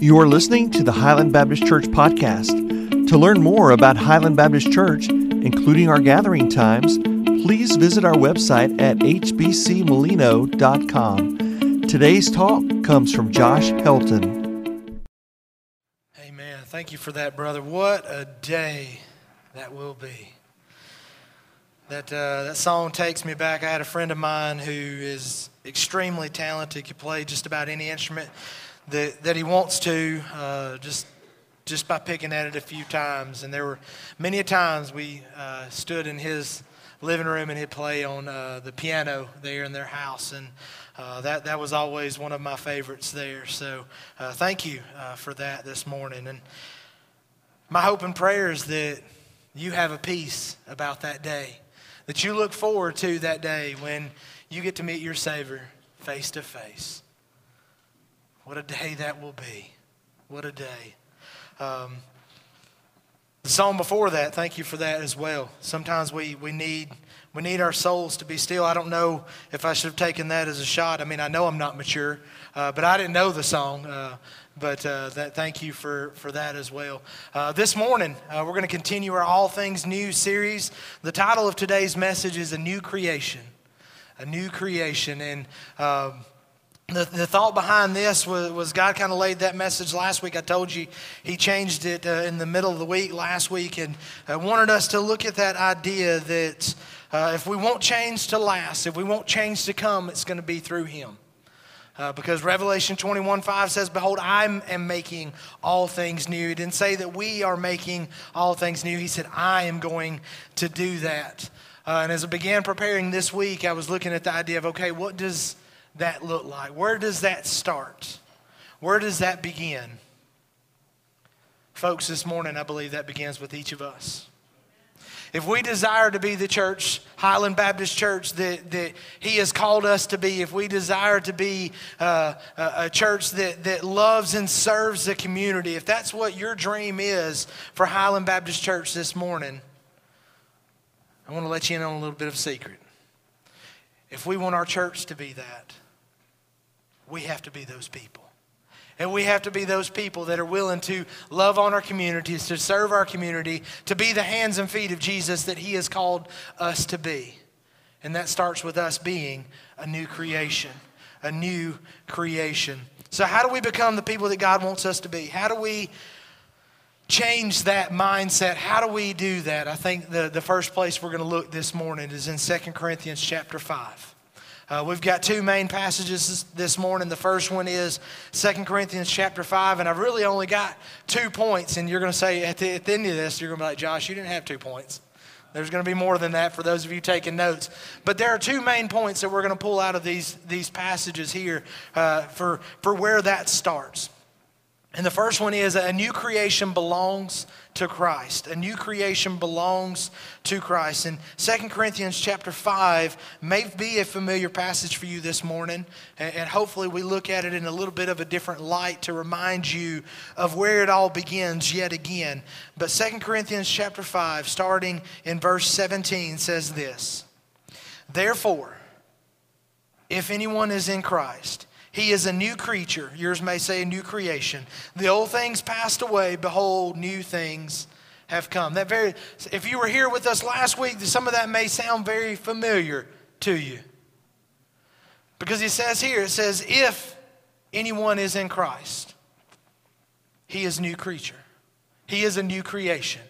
You are listening to the Highland Baptist Church podcast. To learn more about Highland Baptist Church, including our gathering times, please visit our website at hbcmolino.com. Today's talk comes from Josh Helton. Amen. Thank you for that, brother. What a day that will be. That, uh, that song takes me back. I had a friend of mine who is extremely talented, could play just about any instrument that, that he wants to, uh, just, just by picking at it a few times. And there were many times we uh, stood in his living room and he'd play on uh, the piano there in their house. And uh, that, that was always one of my favorites there. So uh, thank you uh, for that this morning. And my hope and prayer is that you have a peace about that day that you look forward to that day when you get to meet your Savior face to face. What a day that will be. What a day. Um, the song before that, thank you for that as well. Sometimes we, we need we need our souls to be still. I don't know if I should have taken that as a shot. I mean, I know I'm not mature, uh, but I didn't know the song. Uh, but uh, that, thank you for, for that as well. Uh, this morning, uh, we're going to continue our All Things New series. The title of today's message is A New Creation. A New Creation. And um, the, the thought behind this was, was God kind of laid that message last week. I told you He changed it uh, in the middle of the week last week and uh, wanted us to look at that idea that uh, if we want change to last, if we want change to come, it's going to be through Him. Uh, because Revelation 21 5 says, Behold, I am making all things new. He didn't say that we are making all things new. He said, I am going to do that. Uh, and as I began preparing this week, I was looking at the idea of, okay, what does that look like? Where does that start? Where does that begin? Folks, this morning, I believe that begins with each of us. If we desire to be the church, Highland Baptist Church, that, that He has called us to be, if we desire to be uh, a church that, that loves and serves the community, if that's what your dream is for Highland Baptist Church this morning, I want to let you in on a little bit of secret. If we want our church to be that, we have to be those people. And we have to be those people that are willing to love on our communities, to serve our community, to be the hands and feet of Jesus that He has called us to be. And that starts with us being a new creation, a new creation. So, how do we become the people that God wants us to be? How do we change that mindset? How do we do that? I think the, the first place we're going to look this morning is in 2 Corinthians chapter 5. Uh, we've got two main passages this morning. The first one is 2 Corinthians chapter 5, and I've really only got two points. And you're going to say at the, at the end of this, you're going to be like, Josh, you didn't have two points. There's going to be more than that for those of you taking notes. But there are two main points that we're going to pull out of these, these passages here uh, for, for where that starts. And the first one is a new creation belongs to Christ. A new creation belongs to Christ. And 2 Corinthians chapter 5 may be a familiar passage for you this morning. And hopefully we look at it in a little bit of a different light to remind you of where it all begins yet again. But 2 Corinthians chapter 5, starting in verse 17, says this Therefore, if anyone is in Christ, he is a new creature. Yours may say a new creation. The old things passed away. Behold, new things have come. That very, if you were here with us last week, some of that may sound very familiar to you. Because he says here, it says, if anyone is in Christ, he is a new creature. He is a new creation.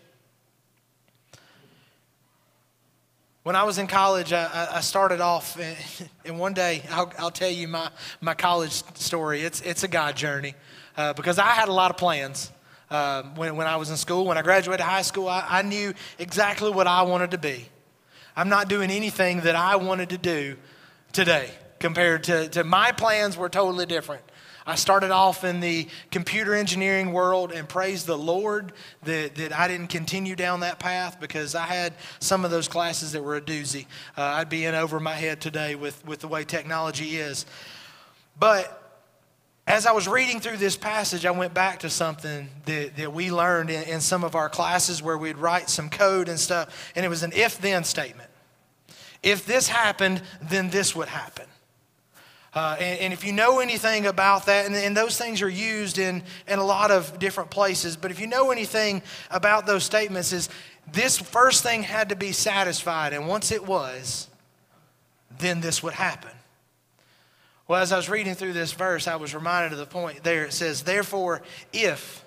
When I was in college, I, I started off, and one day I'll, I'll, tell you my, my college story. It's, it's a God journey uh, because I had a lot of plans. Uh, when, when I was in school, when I graduated high school, I, I knew exactly what I wanted to be. I'm not doing anything that I wanted to do today compared to, to my plans were totally different. I started off in the computer engineering world and praise the Lord that, that I didn't continue down that path because I had some of those classes that were a doozy. Uh, I'd be in over my head today with, with the way technology is. But as I was reading through this passage, I went back to something that, that we learned in, in some of our classes where we'd write some code and stuff, and it was an if then statement. If this happened, then this would happen. Uh, and, and, if you know anything about that, and, and, those things are used in, in a lot of different places, but if you know anything about those statements, is this first thing had to be satisfied, and once it was, then this would happen. Well, as I was reading through this verse, I was reminded of the point there. It says, Therefore, if,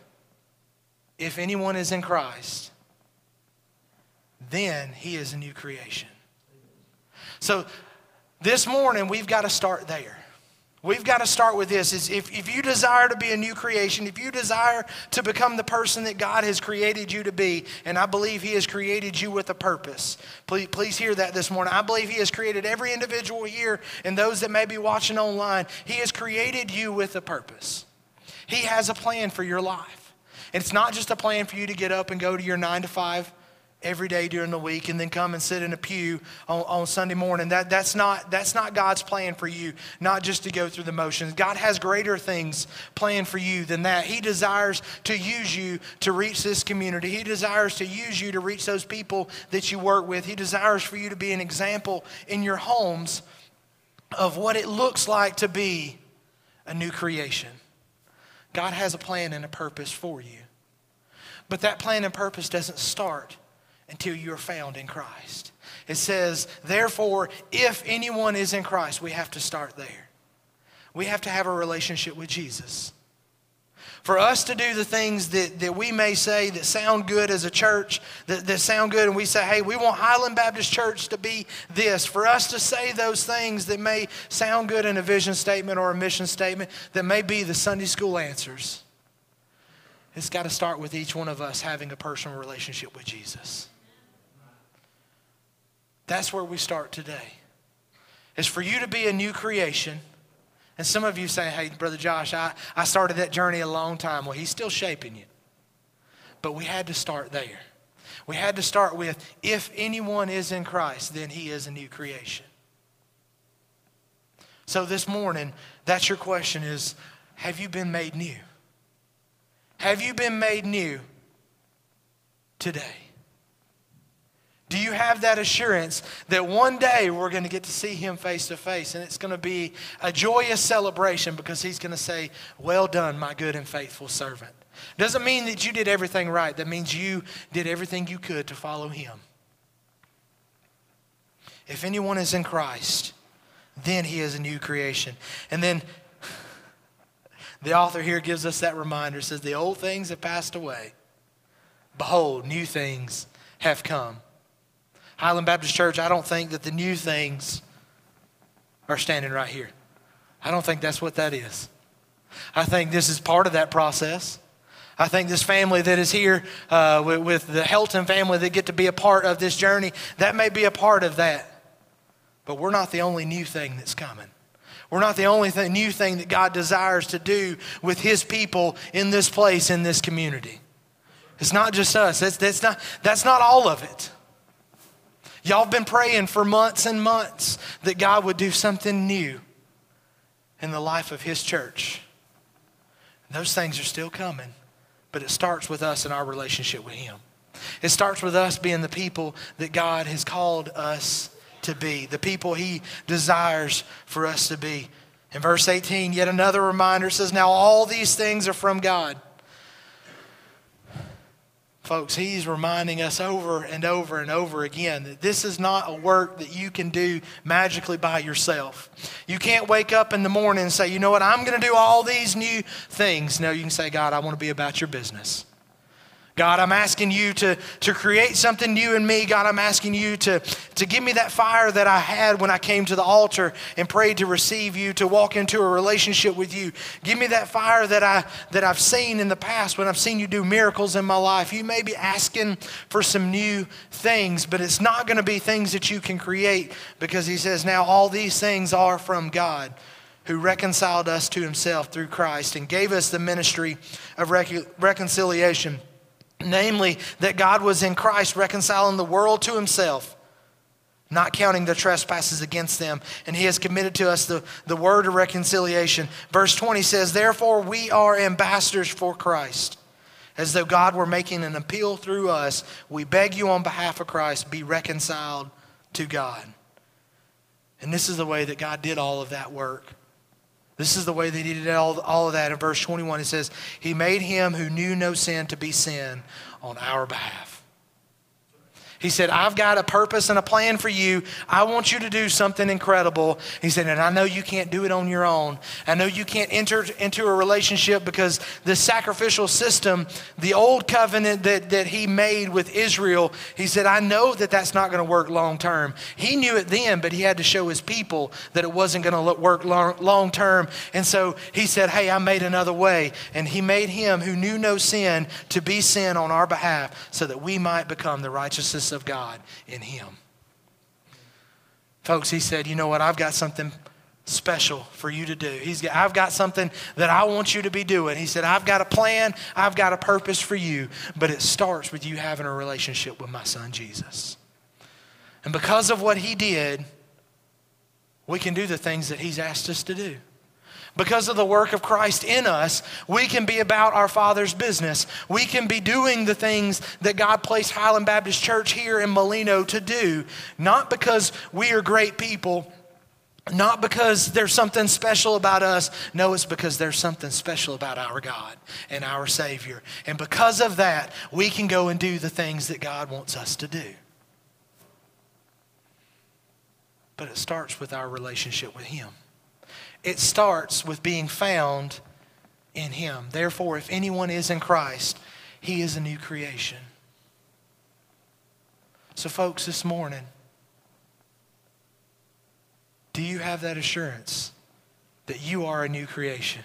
if anyone is in Christ, then he is a new creation. So this morning, we've got to start there. We've got to start with this is if, if you desire to be a new creation, if you desire to become the person that God has created you to be, and I believe He has created you with a purpose. Please, please hear that this morning. I believe He has created every individual here and those that may be watching online. He has created you with a purpose. He has a plan for your life. It's not just a plan for you to get up and go to your nine to five every day during the week and then come and sit in a pew on, on, Sunday morning. That, that's, not, that's not God's plan for you, not just to go through the motions. God has greater things planned for you than that. He desires to use you to reach this community, He desires to use you to reach those people that you work with. He desires for you to be an example in your homes of what it looks like to be a new creation. God has a plan and a purpose for you. But that plan and purpose doesn't start until you're found in Christ. It says, therefore, if anyone is in Christ, we have to start there. We have to have a relationship with Jesus. For us to do the things that, that we may say that sound good as a church, that, that sound good, and we say, hey, we want Highland Baptist Church to be this. For us to say those things that may sound good in a vision statement or a mission statement, that may be the Sunday school answers, it's got to start with each one of us having a personal relationship with Jesus. That's where we start today. Is for you to be a new creation. And some of you say, hey, Brother Josh, I, I started that journey a long time. Well, he's still shaping you. But we had to start there. We had to start with if anyone is in Christ, then he is a new creation. So this morning, that's your question is have you been made new? Have you been made new today? Do you have that assurance that one day we're going to get to see him face to face and it's going to be a joyous celebration because he's going to say, Well done, my good and faithful servant? Doesn't mean that you did everything right. That means you did everything you could to follow him. If anyone is in Christ, then he is a new creation. And then the author here gives us that reminder says, The old things have passed away. Behold, new things have come. Highland Baptist Church, I don't think that the new things are standing right here. I don't think that's what that is. I think this is part of that process. I think this family that is here uh, with, with, the Helton family that get to be a part of this journey, that may be a part of that. But we're not the only new thing that's coming. We're not the only thing, new thing that God desires to do with His people in this place, in this community. It's not just us. That's, that's, not, that's not all of it. Y'all been praying for months and months that God would do something new in the life of His church. Those things are still coming, but it starts with us and our relationship with Him. It starts with us being the people that God has called us to be, the people He desires for us to be. In verse 18, yet another reminder says, Now all these things are from God Folks, he's reminding us over and over and over again that this is not a work that you can do magically by yourself. You can't wake up in the morning and say, you know what, I'm going to do all these new things. No, you can say, God, I want to be about your business. God, I'm asking you to, to create something new in me. God, I'm asking you to, to give me that fire that I had when I came to the altar and prayed to receive you, to walk into a relationship with you. Give me that fire that, I, that I've seen in the past when I've seen you do miracles in my life. You may be asking for some new things, but it's not going to be things that you can create because he says, now all these things are from God who reconciled us to himself through Christ and gave us the ministry of rec- reconciliation namely that God was in Christ reconciling the world to himself, not counting their trespasses against them, and he has committed to us the, the word of reconciliation. Verse 20 says, Therefore we are ambassadors for Christ. As though God were making an appeal through us, we beg you on behalf of Christ, be reconciled to God. And this is the way that God did all of that work This is the way that he did all, all of that. In verse 21, it says, He made him who knew no sin to be sin on our behalf. He said, I've got a purpose and a plan for you. I want you to do something incredible. He said, and I know you can't do it on your own. I know you can't enter into a relationship because the sacrificial system, the old covenant that, that he made with Israel, he said, I know that that's not going to work long term. He knew it then, but he had to show his people that it wasn't going to work long, term. And so he said, Hey, I made another way. And he made him who knew no sin to be sin on our behalf so that we might become the righteousness of God in him. Folks, he said, You know what? I've got something special for you to do. He's I've got something that I want you to be doing. He said, I've got a plan, I've got a purpose for you, but it starts with you having a relationship with my son Jesus. And because of what he did, we can do the things that he's asked us to do. Because of the work of Christ in us, we can be about our Father's business. We can be doing the things that God placed Highland Baptist Church here in Molino to do, not because we are great people, not because there's something special about us. No, it's because there's something special about our God and our Savior. And because of that, we can go and do the things that God wants us to do. But it starts with our relationship with Him. It starts with being found in Him. Therefore, if anyone is in Christ, he is a new creation. So, folks, this morning, do you have that assurance that you are a new creation?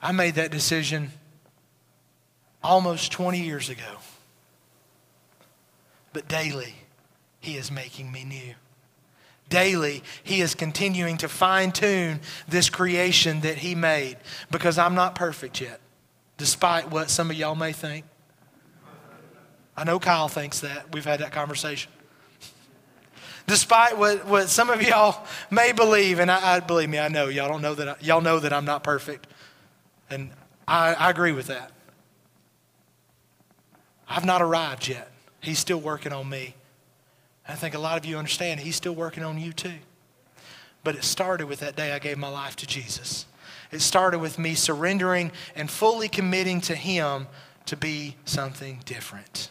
I made that decision almost 20 years ago. But daily, He is making me new. Daily, He is continuing to fine tune this creation that He made because I'm not perfect yet, despite what some of y'all may think. I know Kyle thinks that. We've had that conversation. Despite what, what some of y'all may believe, and I, I believe me, I know y'all don't know that I, y'all know that I'm not perfect, and I, I agree with that. I've not arrived yet. He's still working on me. I think a lot of you understand He's still working on you too. But it started with that day I gave my life to Jesus. It started with me surrendering and fully committing to Him to be something different.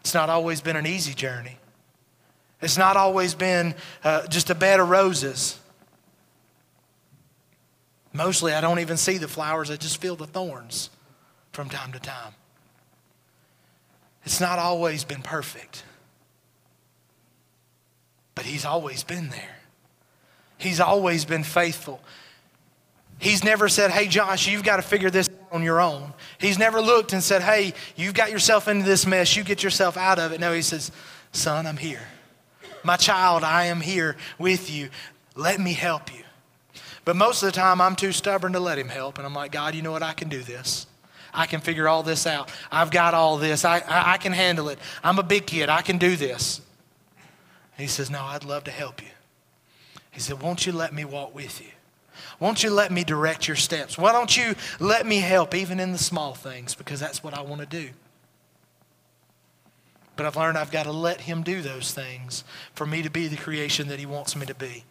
It's not always been an easy journey. It's not always been uh, just a bed of roses. Mostly, I don't even see the flowers, I just feel the thorns from time to time. It's not always been perfect, but He's always been there. He's always been faithful. He's never said, Hey, Josh, you've got to figure this on your own. He's never looked and said, Hey, you've got yourself into this mess. You get yourself out of it. No, He says, Son, I'm here. My child, I am here with you. Let me help you. But most of the time, I'm too stubborn to let Him help. And I'm like, God, you know what? I can do this. I can figure all this out. I've got all this. I, I, I can handle it. I'm a big kid. I can do this. He says, No, I'd love to help you. He said, Won't you let me walk with you? Won't you let me direct your steps? Why don't you let me help even in the small things? Because that's what I want to do. But I've learned I've got to let Him do those things for me to be the creation that He wants me to be.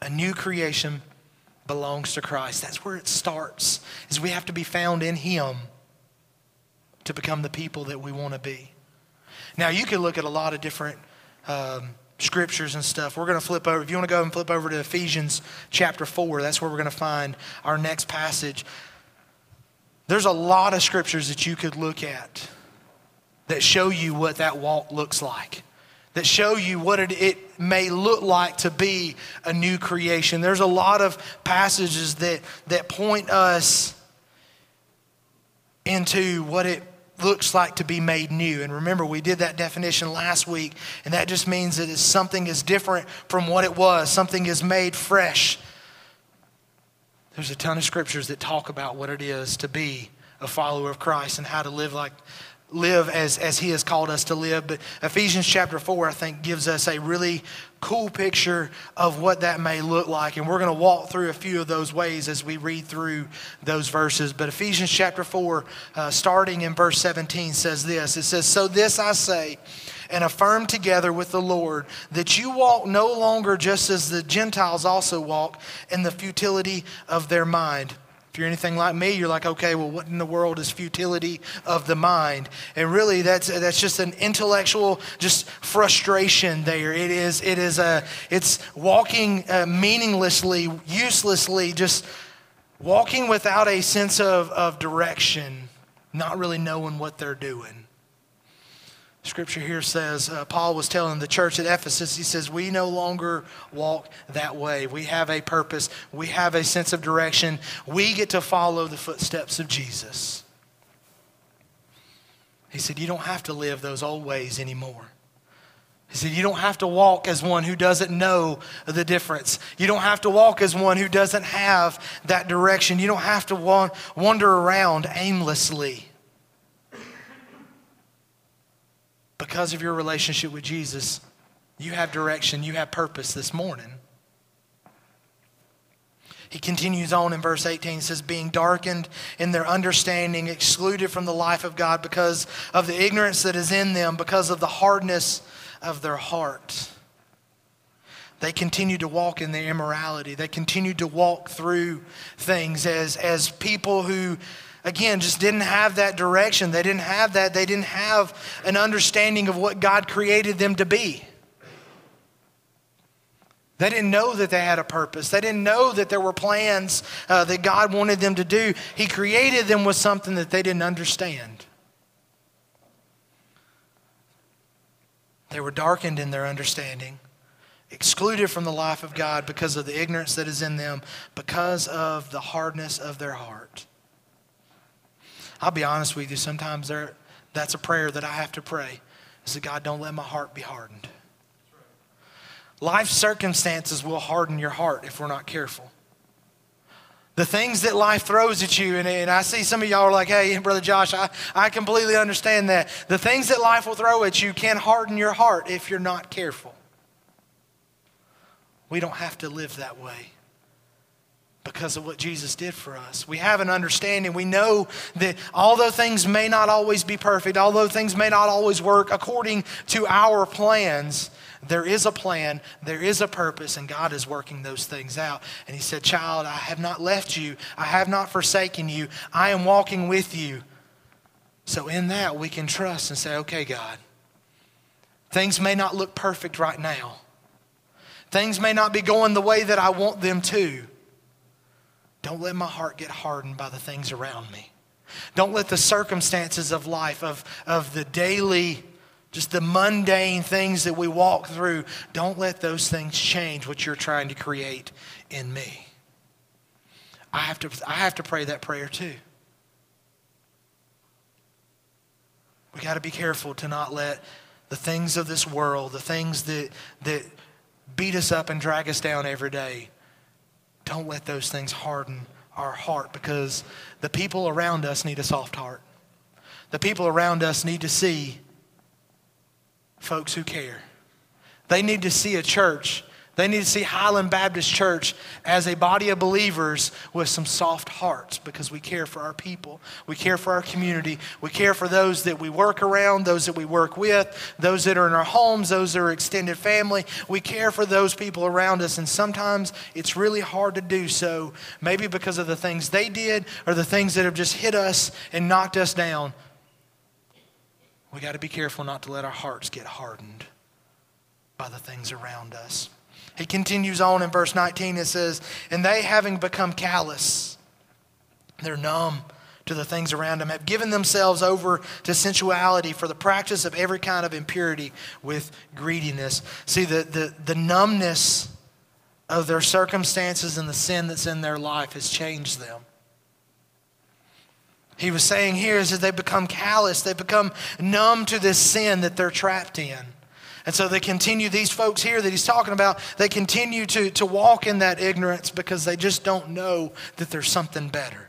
A new creation belongs to Christ. That's where it starts. Is we have to be found in him to become the people that we want to be. Now, you can look at a lot of different um, scriptures and stuff. We're going to flip over. If you want to go and flip over to Ephesians chapter 4, that's where we're going to find our next passage. There's a lot of scriptures that you could look at that show you what that walk looks like that show you what it, it, may look like to be a new creation. There's a lot of passages that, that point us into what it looks like to be made new. And remember, we did that definition last week, and that just means that something is different from what it was, something is made fresh. There's a ton of scriptures that talk about what it is to be a follower of Christ and how to live like live as, as he has called us to live. But Ephesians chapter 4, I think, gives us a really cool picture of what that may look like. And we're going to walk through a few of those ways as we read through those verses. But Ephesians chapter 4, uh, starting in verse 17, says this It says, So this I say, and affirm together with the Lord, that you walk no longer just as the Gentiles also walk in the futility of their mind. If you're anything like me, you're like, okay, well, what in the world is futility of the mind? And really, that's that's just an intellectual, just frustration. There, it is. It is a. It's walking uh, meaninglessly, uselessly, just walking without a sense of of direction, not really knowing what they're doing. Scripture here says, uh, Paul was telling the church at Ephesus, he says, We no longer walk that way. We have a purpose, we have a sense of direction. We get to follow the footsteps of Jesus. He said, You don't have to live those old ways anymore. He said, You don't have to walk as one who doesn't know the difference. You don't have to walk as one who doesn't have that direction. You don't have to wander around aimlessly. Because of your relationship with Jesus, you have direction, you have purpose this morning. He continues on in verse 18, says, being darkened in their understanding, excluded from the life of God because of the ignorance that is in them, because of the hardness of their heart. They continued to walk in their immorality. They continued to walk through things as, as people who again, just didn't have that direction. They didn't have that. They didn't have an understanding of what God created them to be. They didn't know that they had a purpose. They didn't know that there were plans uh, that God wanted them to do. He created them with something that they didn't understand. They were darkened in their understanding, excluded from the life of God because of the ignorance that is in them, because of the hardness of their heart. I'll be honest with you, sometimes there, that's a prayer that I have to pray. Is that God, don't let my heart be hardened. Life circumstances will harden your heart if we're not careful. The things that life throws at you, and, and I see some of y'all are like, hey, Brother Josh, I, I completely understand that. The things that life will throw at you can harden your heart if you're not careful. We don't have to live that way because of what Jesus did for us. We have an understanding. We know that although things may not always be perfect, although things may not always work according to our plans, there is a plan, there is a purpose, and God is working those things out. And He said, Child, I have not left you, I have not forsaken you, I am walking with you. So, in that, we can trust and say, Okay, God, things may not look perfect right now. Things may not be going the way that I want them to. Don't let my heart get hardened by the things around me. Don't let the circumstances of life, of, of the daily, just the mundane things that we walk through, don't let those things change what you're trying to create in me. I have to, I have to pray that prayer too. We got to be careful to not let the things of this world, the things that, that beat us up and drag us down every day, don't let those things harden our heart because the people around us need a soft heart. The people around us need to see folks who care. They need to see a church they need to see Highland Baptist Church as a body of believers with some soft hearts because we care for our people. We care for our community. We care for those that we work around, those that we work with, those that are in our homes, those that are extended family. We care for those people around us, and sometimes it's really hard to do so, maybe because of the things they did or the things that have just hit us and knocked us down. We got to be careful not to let our hearts get hardened by the things around us. He continues on in verse 19. It says, And they, having become callous, they're numb to the things around them, have given themselves over to sensuality for the practice of every kind of impurity with greediness. See, the, the, the numbness of their circumstances and the sin that's in their life has changed them. He was saying here is that they become callous, they become numb to this sin that they're trapped in. And so they continue, these folks here that he's talking about, they continue to, to walk in that ignorance because they just don't know that there's something better.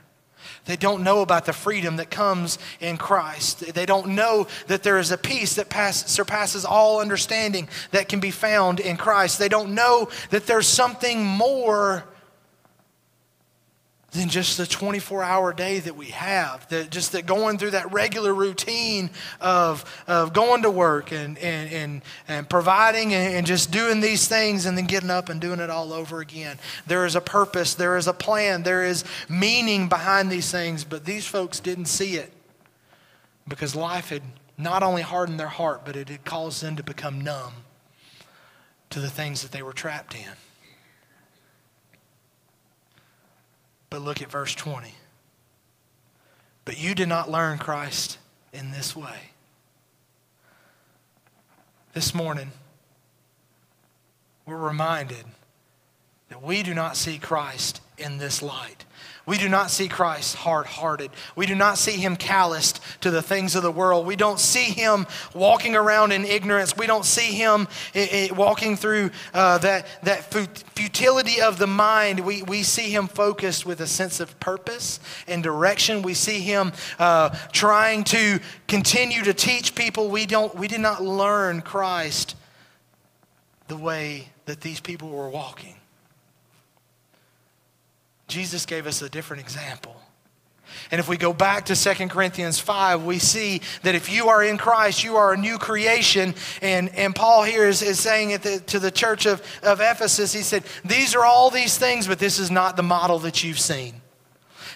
They don't know about the freedom that comes in Christ. They don't know that there is a peace that pass, surpasses all understanding that can be found in Christ. They don't know that there's something more than just the 24 hour day that we have. That just that going through that regular routine of, of going to work and, and, and, and providing and, and just doing these things and then getting up and doing it all over again. There is a purpose, there is a plan, there is meaning behind these things, but these folks didn't see it because life had not only hardened their heart, but it had caused them to become numb to the things that they were trapped in. But look at verse 20. But you did not learn Christ in this way. This morning, we're reminded that we do not see Christ in this light. We do not see Christ hard hearted. We do not see him calloused to the things of the world. We don't see him walking around in ignorance. We don't see him eh, eh, walking through uh, that, that futility of the mind. We, we see him focused with a sense of purpose and direction. We see him uh, trying to continue to teach people. We, don't, we did not learn Christ the way that these people were walking. Jesus gave us a different example. And if we go back to 2 Corinthians 5, we see that if you are in Christ, you are a new creation. And, and Paul here is, is saying it to the church of, of Ephesus, he said, These are all these things, but this is not the model that you've seen.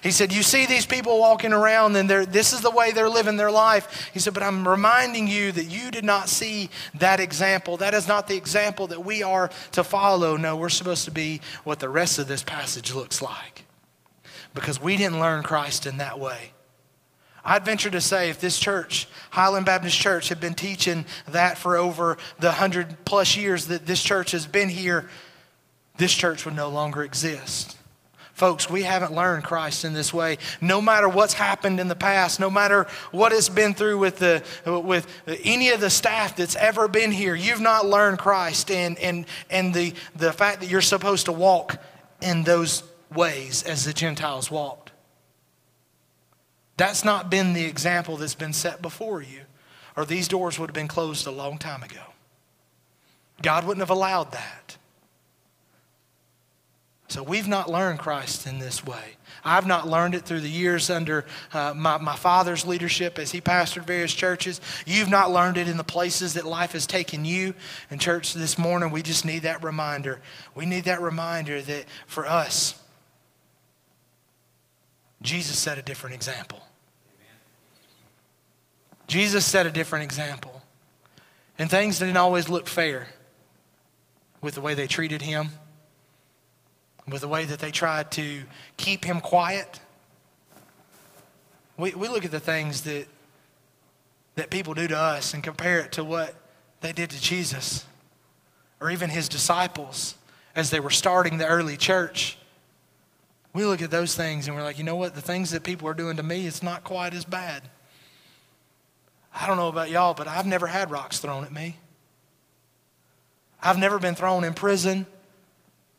He said, You see these people walking around, and this is the way they're living their life. He said, But I'm reminding you that you did not see that example. That is not the example that we are to follow. No, we're supposed to be what the rest of this passage looks like because we didn't learn Christ in that way. I'd venture to say if this church, Highland Baptist Church, had been teaching that for over the hundred plus years that this church has been here, this church would no longer exist. Folks, we haven't learned Christ in this way. No matter what's happened in the past, no matter what it's been through with, the, with any of the staff that's ever been here, you've not learned Christ and, and, and the, the fact that you're supposed to walk in those ways as the Gentiles walked. That's not been the example that's been set before you, or these doors would have been closed a long time ago. God wouldn't have allowed that. So we've not learned Christ in this way. I've not learned it through the years under uh, my, my father's leadership as he pastored various churches. You've not learned it in the places that life has taken you. In church this morning, we just need that reminder. We need that reminder that for us, Jesus set a different example. Jesus set a different example. And things didn't always look fair with the way they treated him with the way that they tried to keep him quiet. We, we look at the things that, that people do to us and compare it to what they did to Jesus or even his disciples as they were starting the early church. We look at those things and we're like, you know what? The things that people are doing to me, it's not quite as bad. I don't know about y'all, but I've never had rocks thrown at me. I've never been thrown in prison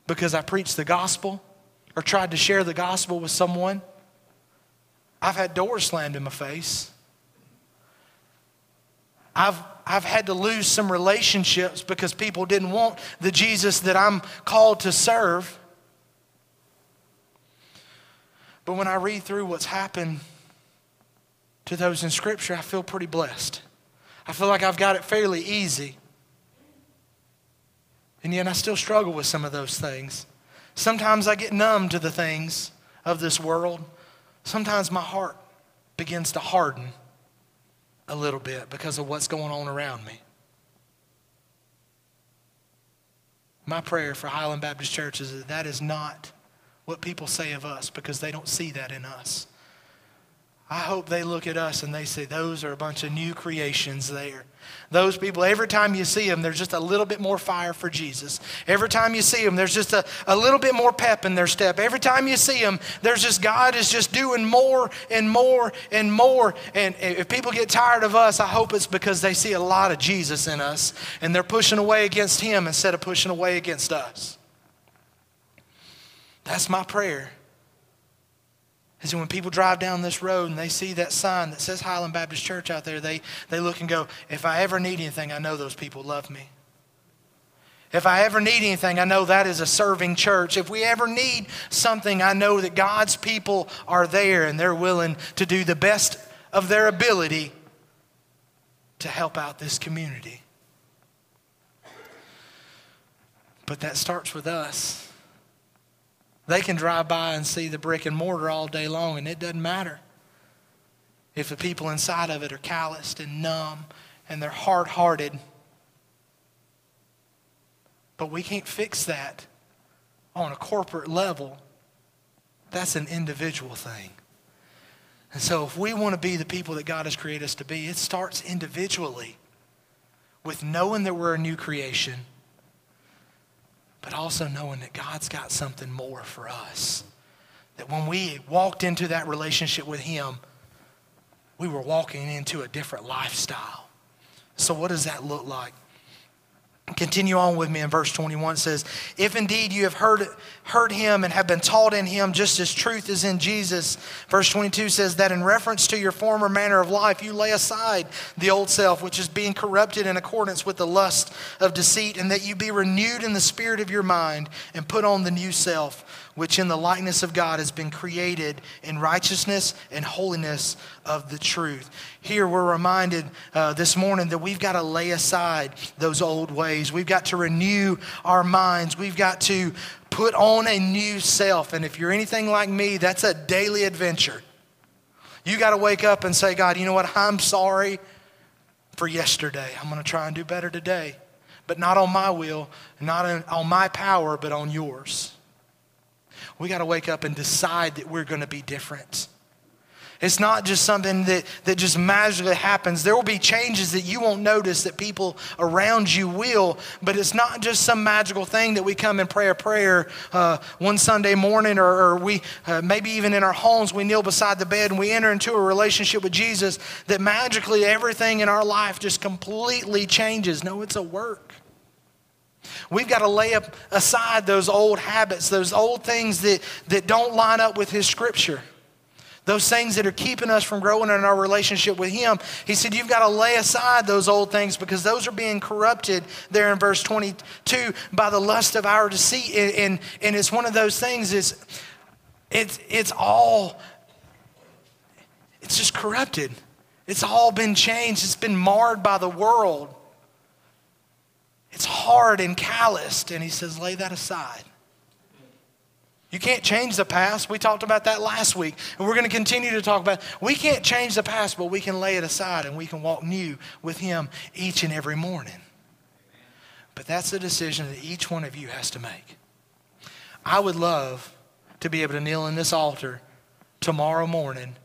because I preached the gospel or tried to share the gospel with someone. I've had doors slammed in my face. I've, I've had to lose some relationships because people didn't want the Jesus that I'm called to serve. But when I read through what's happened to those in Scripture, I feel pretty blessed. I feel like I've got it fairly easy. And yet I still struggle with some of those things. Sometimes I get numb to the things of this world. Sometimes my heart begins to harden a little bit because of what's going on around me. My prayer for Highland Baptist Church is that that is not what people say of us because they don't see that in us. I hope they look at us and they say, those are a bunch of new creations there. Those people, every time you see them, there's just a little bit more fire for Jesus. Every time you see them, there's just a, a little bit more pep in their step. Every time you see them, there's just God is just doing more and more and more. And if people get tired of us, I hope it's because they see a lot of Jesus in us and they're pushing away against Him instead of pushing away against us. That's my prayer is when people drive down this road and they see that sign that says Highland Baptist Church out there, they, they look and go, if I ever need anything, I know those people love me. If I ever need anything, I know that is a serving church. If we ever need something, I know that God's people are there and they're willing to do the best of their ability to help out this community. But that starts with us. They can drive by and see the brick and mortar all day long, and it doesn't matter if the people inside of it are calloused and numb and they're hard hearted. But we can't fix that on a corporate level. That's an individual thing. And so, if we want to be the people that God has created us to be, it starts individually with knowing that we're a new creation, but also knowing that God's got something more for us. That when we walked into that relationship with Him, we were walking into a different lifestyle. So, what does that look like? Continue on with me in verse 21 it says, If indeed you have heard, heard him and have been taught in him just as truth is in Jesus. Verse 22 says that in reference to your former manner of life, you lay aside the old self, which is being corrupted in accordance with the lust of deceit, and that you be renewed in the spirit of your mind and put on the new self which in the likeness of God has been created in righteousness and holiness of the truth. Here we're reminded uh, this morning that we've got to lay aside those old ways. We've got to renew our minds. We've got to put on a new self. And if you're anything like me, that's a daily adventure. You got to wake up and say, God, you know what? I'm sorry for yesterday. I'm going to try and do better today. But not on my will, not on my power, but on yours. We got to wake up and decide that we're going to be different. It's not just something that, that just magically happens. There will be changes that you won't notice that people around you will, but it's not just some magical thing that we come and pray a prayer uh, one Sunday morning or, or we uh, maybe even in our homes we kneel beside the bed and we enter into a relationship with Jesus that magically everything in our life just completely changes. No, it's a work. We've got to lay aside those old habits, those old things that, that don't line up with His scripture. Those things that are keeping us from growing in our relationship with Him. He said, You've got to lay aside those old things because those are being corrupted there in verse 22 by the lust of our deceit. And, and, and it's one of those things, is it's, it's all, it's just corrupted. It's all been changed, it's been marred by the world. It's hard and calloused. And he says, lay that aside. You can't change the past. We talked about that last week. And we're going to continue to talk about we can't change the past, but we can lay it aside and we can walk new with him each and every morning. But that's a decision that each one of you has to make. I would love to be able to kneel in this altar tomorrow morning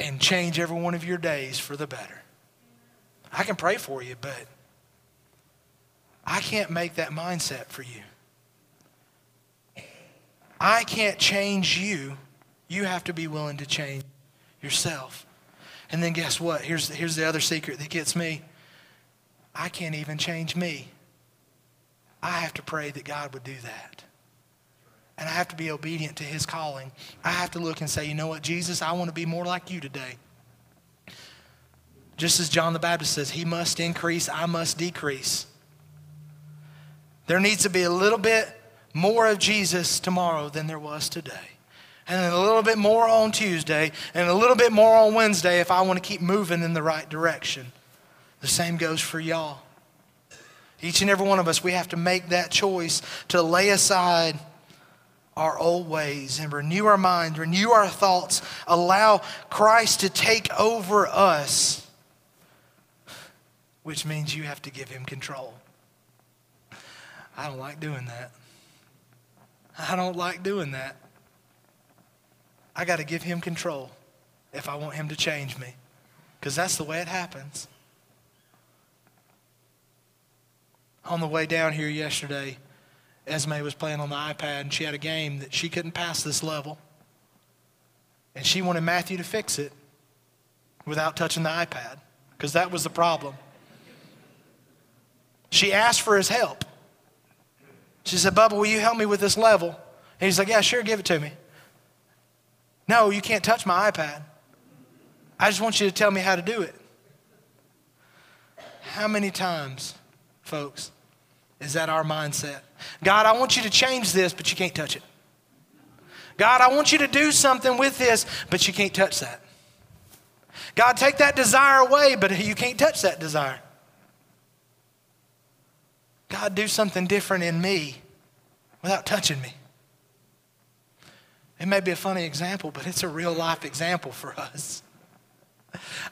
and change every one of your days for the better. I can pray for you, but I can't make that mindset for you. I can't change you. You have to be willing to change yourself. And then guess what? Here's, here's the other secret that gets me. I can't even change me. I have to pray that God would do that. And I have to be obedient to his calling. I have to look and say, you know what, Jesus, I want to be more like you today. Just as John the Baptist says, he must increase, I must decrease. There needs to be a little bit more of Jesus tomorrow than there was today. And a little bit more on Tuesday, and a little bit more on Wednesday if I want to keep moving in the right direction. The same goes for y'all. Each and every one of us, we have to make that choice to lay aside our old ways and renew our minds, renew our thoughts, allow Christ to take over us, which means you have to give him control. I don't like doing that. I don't like doing that. I got to give him control if I want him to change me because that's the way it happens. On the way down here yesterday, Esme was playing on the iPad and she had a game that she couldn't pass this level. And she wanted Matthew to fix it without touching the iPad because that was the problem. She asked for his help. She said, Bubba, will you help me with this level? And he's like, Yeah, sure, give it to me. No, you can't touch my iPad. I just want you to tell me how to do it. How many times folks? Is that our mindset? God, I want you to change this, but you can't touch it. God, I want you to do something with this, but you can't touch that. God, take that desire away, but you can't touch that desire. God, do something different in me without touching me. It may be a funny example, but it's a real life example for us.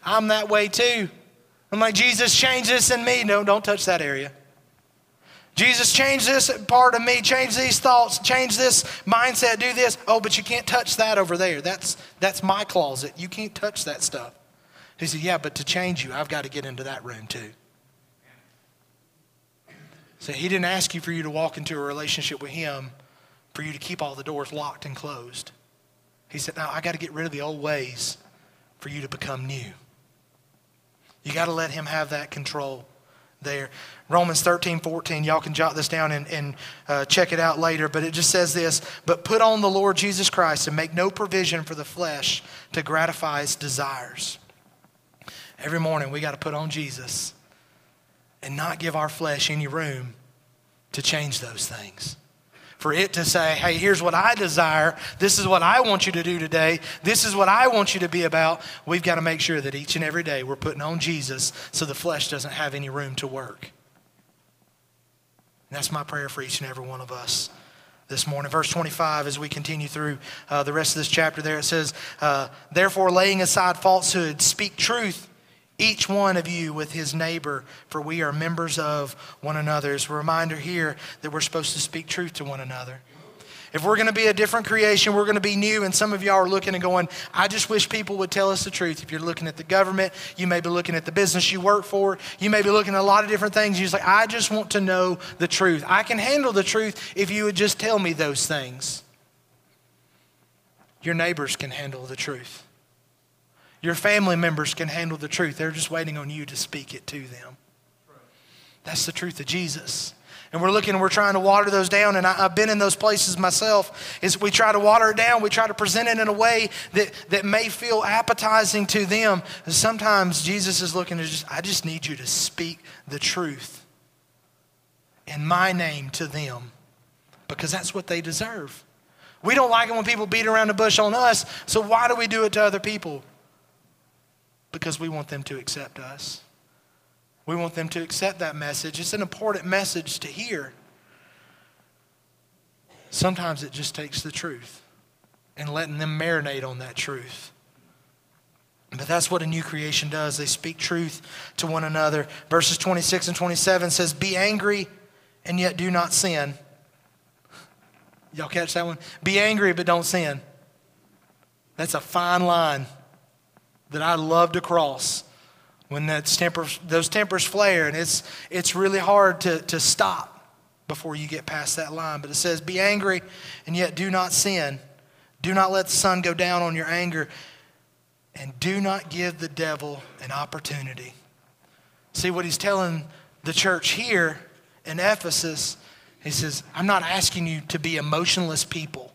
I'm that way too. I'm like, Jesus, change this in me. No, don't touch that area. Jesus, change this part of me, change these thoughts, change this mindset, do this. Oh, but you can't touch that over there. That's, that's my closet. You can't touch that stuff. He said, Yeah, but to change you, I've got to get into that room too. So he didn't ask you for you to walk into a relationship with him for you to keep all the doors locked and closed. He said, Now I got to get rid of the old ways for you to become new. You got to let him have that control there. Romans 13, 14, y'all can jot this down and, and uh, check it out later, but it just says this But put on the Lord Jesus Christ and make no provision for the flesh to gratify its desires. Every morning we got to put on Jesus and not give our flesh any room to change those things for it to say, hey, here's what I desire. This is what I want you to do today. This is what I want you to be about. We've got to make sure that each and every day we're putting on Jesus so the flesh doesn't have any room to work. And that's my prayer for each and every one of us this morning. Verse 25, as we continue through uh, the rest of this chapter, there it says, uh, Therefore, laying aside falsehood, speak truth each one of you with his neighbor, for we are members of one another. It's a reminder here that we're supposed to speak truth to one another. If we're going to be a different creation, we're going to be new, and some of y'all are looking and going, I just wish people would tell us the truth. If you're looking at the government, you may be looking at the business you work for, you may be looking at a lot of different things. You're just like, I just want to know the truth. I can handle the truth if you would just tell me those things. Your neighbors can handle the truth. Your family members can handle the truth. They're just waiting on you to speak it to them. That's the truth of Jesus. And we're looking we're trying to water those down. And I, have been in those places myself. Is we try to water it down. We try to present it in a way that, that may feel appetizing to them. And sometimes Jesus is looking to just, I just need you to speak the truth in my name to them because that's what they deserve. We don't like it when people beat around the bush on us. So why do we do it to other people? Because we want them to accept us. We want them to accept that message. It's an important message to hear. Sometimes it just takes the truth and letting them marinate on that truth. But that's what a new creation does. They speak truth to one another. Verses 26 and 27 says, Be angry and yet do not sin. Y'all catch that one? Be angry but don't sin. That's a fine line that I love to cross when that temper, those tempers flare, and it's, it's really hard to, to stop before you get past that line. But it says, Be angry and yet do not sin. Do not let the sun go down on your anger, and do not give the devil an opportunity. See what he's telling the church here in Ephesus? He says, I'm not asking you to be emotionless people.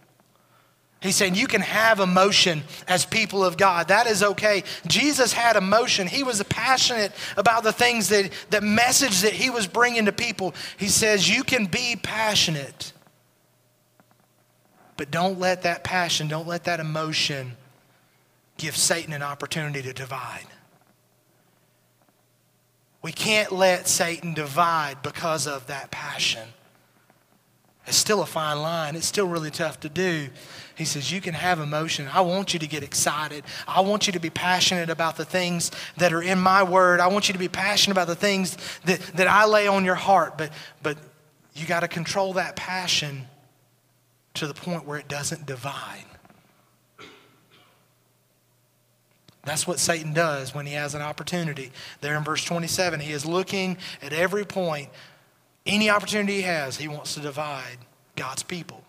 He's saying you can have emotion as people of God. That is okay. Jesus had emotion. He was passionate about the things that, the message that he was bringing to people. He says you can be passionate, but don't let that passion, don't let that emotion give Satan an opportunity to divide. We can't let Satan divide because of that passion. It's still a fine line. It's still really tough to do. He says, You can have emotion. I want you to get excited. I want you to be passionate about the things that are in my word. I want you to be passionate about the things that, that I lay on your heart. But, but you got to control that passion to the point where it doesn't divide. That's what Satan does when he has an opportunity. There in verse 27, he is looking at every point, any opportunity he has, he wants to divide God's people.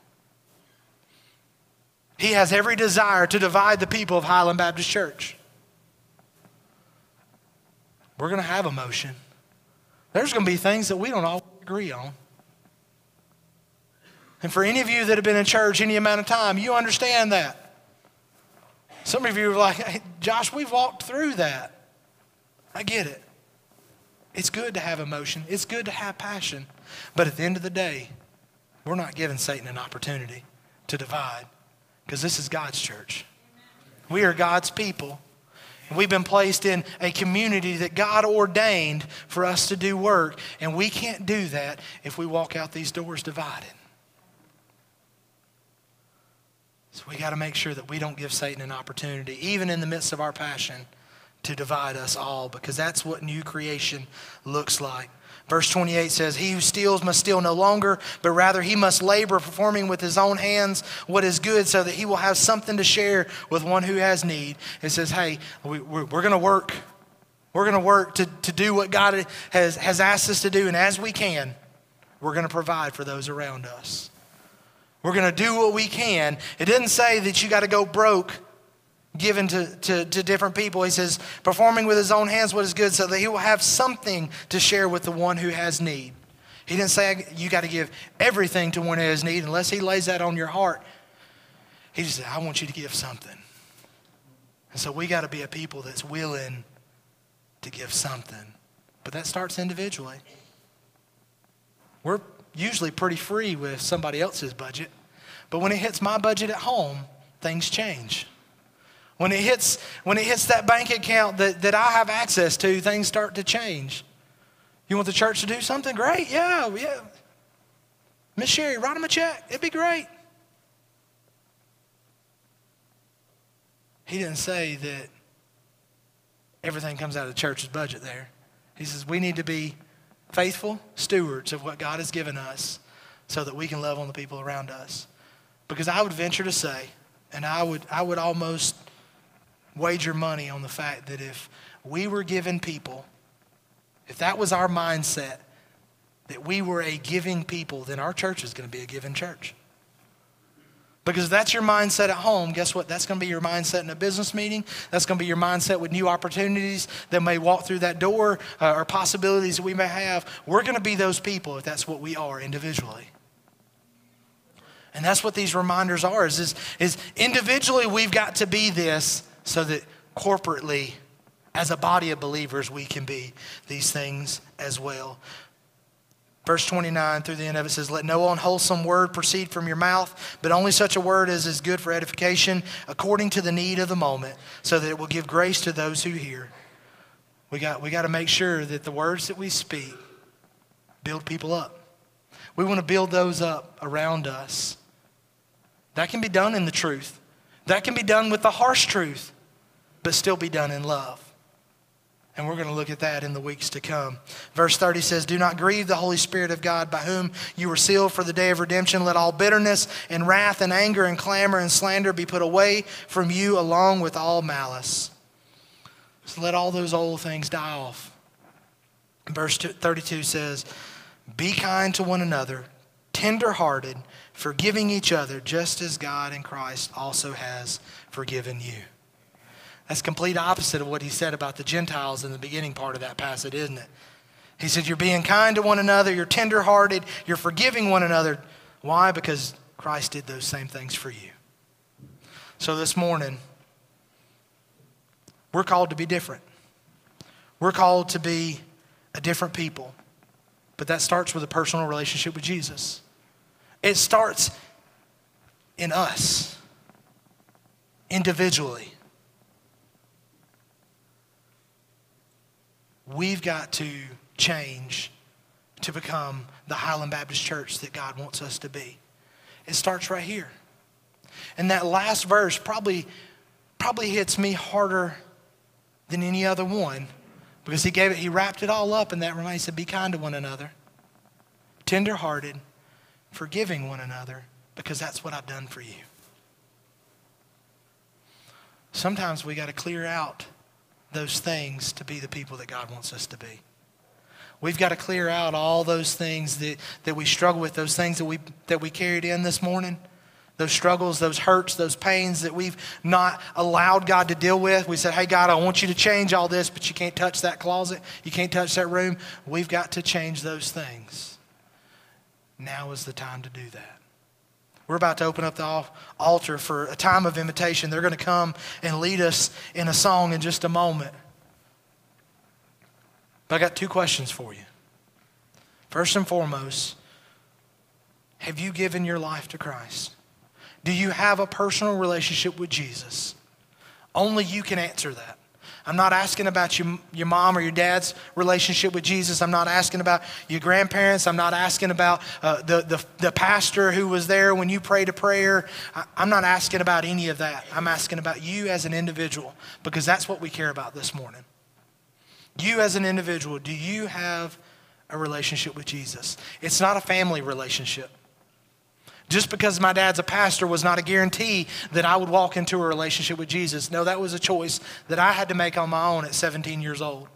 He has every desire to divide the people of Highland Baptist Church. We're going to have emotion. There's going to be things that we don't all agree on. And for any of you that have been in church any amount of time, you understand that. Some of you are like, hey, Josh, we've walked through that. I get it. It's good to have emotion, it's good to have passion. But at the end of the day, we're not giving Satan an opportunity to divide because this is God's church. We are God's people. And We've been placed in a community that God ordained for us to do work, and we can't do that if we walk out these doors divided. So we got to make sure that we don't give Satan an opportunity, even in the midst of our passion, to divide us all, because that's what new creation looks like. Verse 28 says, He who steals must steal no longer, but rather he must labor, performing with his own hands what is good, so that he will have something to share with one who has need. It says, Hey, we, we're, we're going to work. We're going to work to, to do what God has, has asked us to do, and as we can, we're going to provide for those around us. We're going to do what we can. It didn't say that you got to go broke given to, to, to, different people. He says, performing with his own hands what is good so that he will have something to share with the one who has need. He didn't say you got to give everything to one who has need unless he lays that on your heart. He just said, I want you to give something. And so we got to be a people that's willing to give something. But that starts individually. We're usually pretty free with somebody else's budget. But when it hits my budget at home, things change. When it hits, when it hits that bank account that, that I have access to, things start to change. You want the church to do something? Great. Yeah, yeah. Miss Sherry, write him a check. It'd be great. He didn't say that everything comes out of the church's budget there. He says we need to be faithful stewards of what God has given us so that we can love on the people around us. Because I would venture to say, and I would, I would almost wager money on the fact that if we were given people, if that was our mindset, that we were a giving people, then our church is going to be a giving church. Because that's your mindset at home. Guess what? That's going to be your mindset in a business meeting. That's going to be your mindset with new opportunities that may walk through that door uh, or possibilities that we may have. We're going to be those people if that's what we are individually. And that's what these reminders are is, is, is individually we've got to be this so that corporately, as a body of believers, we can be these things as well. Verse 29 through the end of it says, Let no unwholesome word proceed from your mouth, but only such a word as is good for edification according to the need of the moment, so that it will give grace to those who hear. We got, we got to make sure that the words that we speak build people up. We want to build those up around us. That can be done in the truth. That can be done with the harsh truth, but still be done in love. And we're going to look at that in the weeks to come. Verse 30 says, Do not grieve the Holy Spirit of God, by whom you were sealed for the day of redemption. Let all bitterness and wrath and anger and clamor and slander be put away from you, along with all malice. So let all those old things die off. Verse 32 says, Be kind to one another, tenderhearted forgiving each other just as God in Christ also has forgiven you. That's complete opposite of what he said about the Gentiles in the beginning part of that passage, isn't it? He said, You're being kind to one another, you're tenderhearted, you're forgiving one another. Why? Because Christ did those same things for you. So this morning, we're called to be different. We're called to be a different people. But that starts with a personal relationship with Jesus. It starts in us, individually. We've got to change to become the Highland Baptist Church that God wants us to be. It starts right here. And that last verse probably, probably hits me harder than any other one because he gave it, he wrapped it all up in that reminder. He said, Be kind to one another, tenderhearted, forgiving one another because that's what I've done for you. Sometimes we got to clear out those things to be the people that God wants us to be. We've got to clear out all those things that, that we struggle with, those things that we, that we carried in this morning, those struggles, those hurts, those pains that we've not allowed God to deal with. We said, Hey, God, I want you to change all this, but you can't touch that closet. You can't touch that room. We've got to change those things. Now is the time to do that. We're about to open up the altar for a time of invitation. They're going to come and lead us in a song in just a moment. But I got two questions for you. First and foremost, have you given your life to Christ? Do you have a personal relationship with Jesus? Only you can answer that. I'm not asking about your, your mom or your dad's relationship with Jesus. I'm not asking about your grandparents. I'm not asking about uh, the, the, the pastor who was there when you prayed a prayer. I, I'm not asking about any of that. I'm asking about you as an individual because that's what we care about this morning. You as an individual, do you have a relationship with Jesus? It's not a family relationship. Just because my dad's a pastor was not a guarantee that I would walk into a relationship with Jesus. No, that was a choice that I had to make on my own at 17 years old.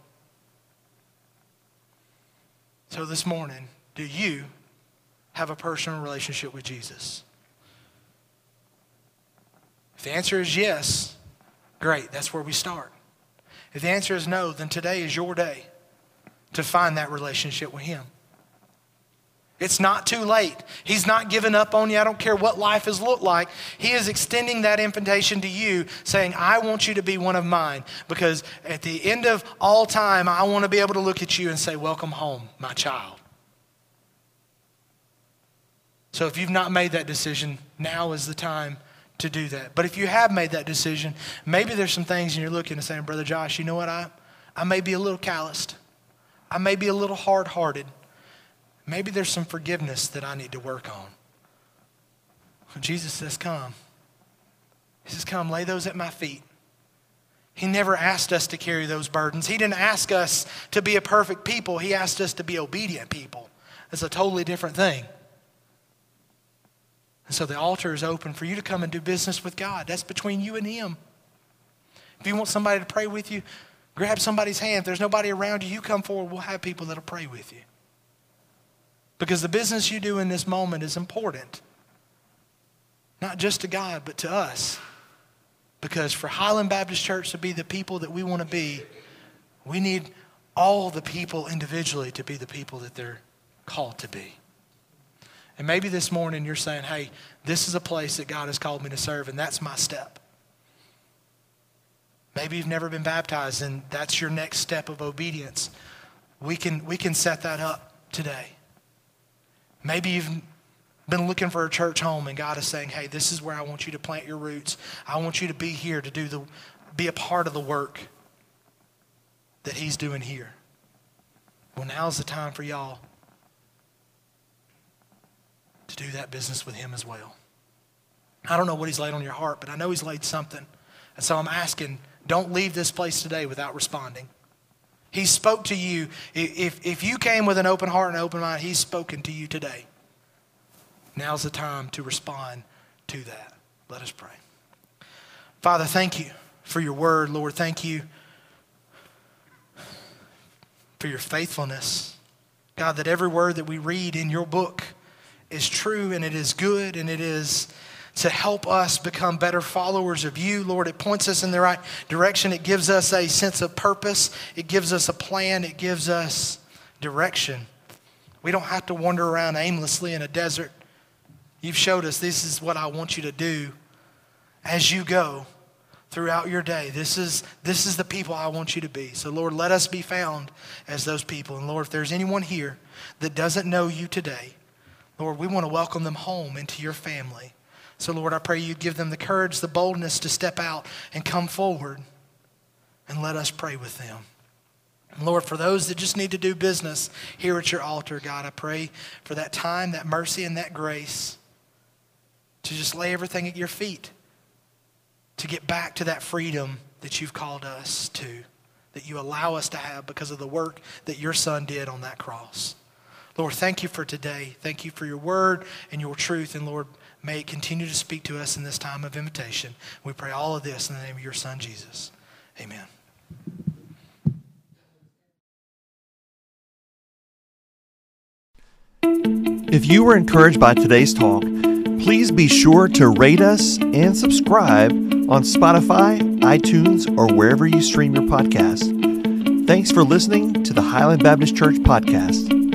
So this morning, do you have a personal relationship with Jesus? If the answer is yes, great, that's where we start. If the answer is no, then today is your day to find that relationship with Him. It's not too late. He's not given up on you. I don't care what life has looked like. He is extending that invitation to you, saying, I want you to be one of mine. Because at the end of all time, I want to be able to look at you and say, Welcome home, my child. So if you've not made that decision, now is the time to do that. But if you have made that decision, maybe there's some things and you're looking and saying, Brother Josh, you know what? I, I may be a little calloused. I may be a little hard hearted. Maybe there's some forgiveness that I need to work on. Jesus says, Come. He says, Come, lay those at my feet. He never asked us to carry those burdens. He didn't ask us to be a perfect people. He asked us to be obedient people. That's a totally different thing. And so the altar is open for you to come and do business with God. That's between you and Him. If you want somebody to pray with you, grab somebody's hand. If there's nobody around you, you come forward. We'll have people that'll pray with you. Because the business you do in this moment is important. Not just to God, but to us. Because for Highland Baptist Church to be the people that we want to be, we need all the people individually to be the people that they're called to be. And maybe this morning you're saying, hey, this is a place that God has called me to serve, and that's my step. Maybe you've never been baptized, and that's your next step of obedience. We can, we can set that up today. Maybe you've been looking for a church home and God is saying, hey, this is where I want you to plant your roots. I want you to be here to do the, be a part of the work that He's doing here. Well, now's the time for y'all to do that business with Him as well. I don't know what He's laid on your heart, but I know He's laid something. And so I'm asking, don't leave this place today without responding. He spoke to you. If, if you came with an open heart and open mind, He's spoken to you today. Now's the time to respond to that. Let us pray. Father, thank you for your word. Lord, thank you for your faithfulness. God, that every word that we read in your book is true and it is good and it is to help us become better followers of you. Lord, it points us in the right direction. It gives us a sense of purpose, it gives us a plan, it gives us direction. We don't have to wander around aimlessly in a desert. You've showed us this is what I want you to do as you go throughout your day. This is, this is the people I want you to be. So, Lord, let us be found as those people. And, Lord, if there's anyone here that doesn't know you today, Lord, we want to welcome them home into your family. So, Lord, I pray you give them the courage, the boldness to step out and come forward and let us pray with them. And Lord, for those that just need to do business here at your altar, God, I pray for that time, that mercy, and that grace to just lay everything at your feet, to get back to that freedom that you've called us to, that you allow us to have because of the work that your Son did on that cross. Lord, thank you for today. Thank you for your word and your truth. And Lord, May it continue to speak to us in this time of invitation. We pray all of this in the name of your Son, Jesus. Amen. If you were encouraged by today's talk, please be sure to rate us and subscribe on Spotify, iTunes, or wherever you stream your podcast. Thanks for listening to the Highland Baptist Church podcast.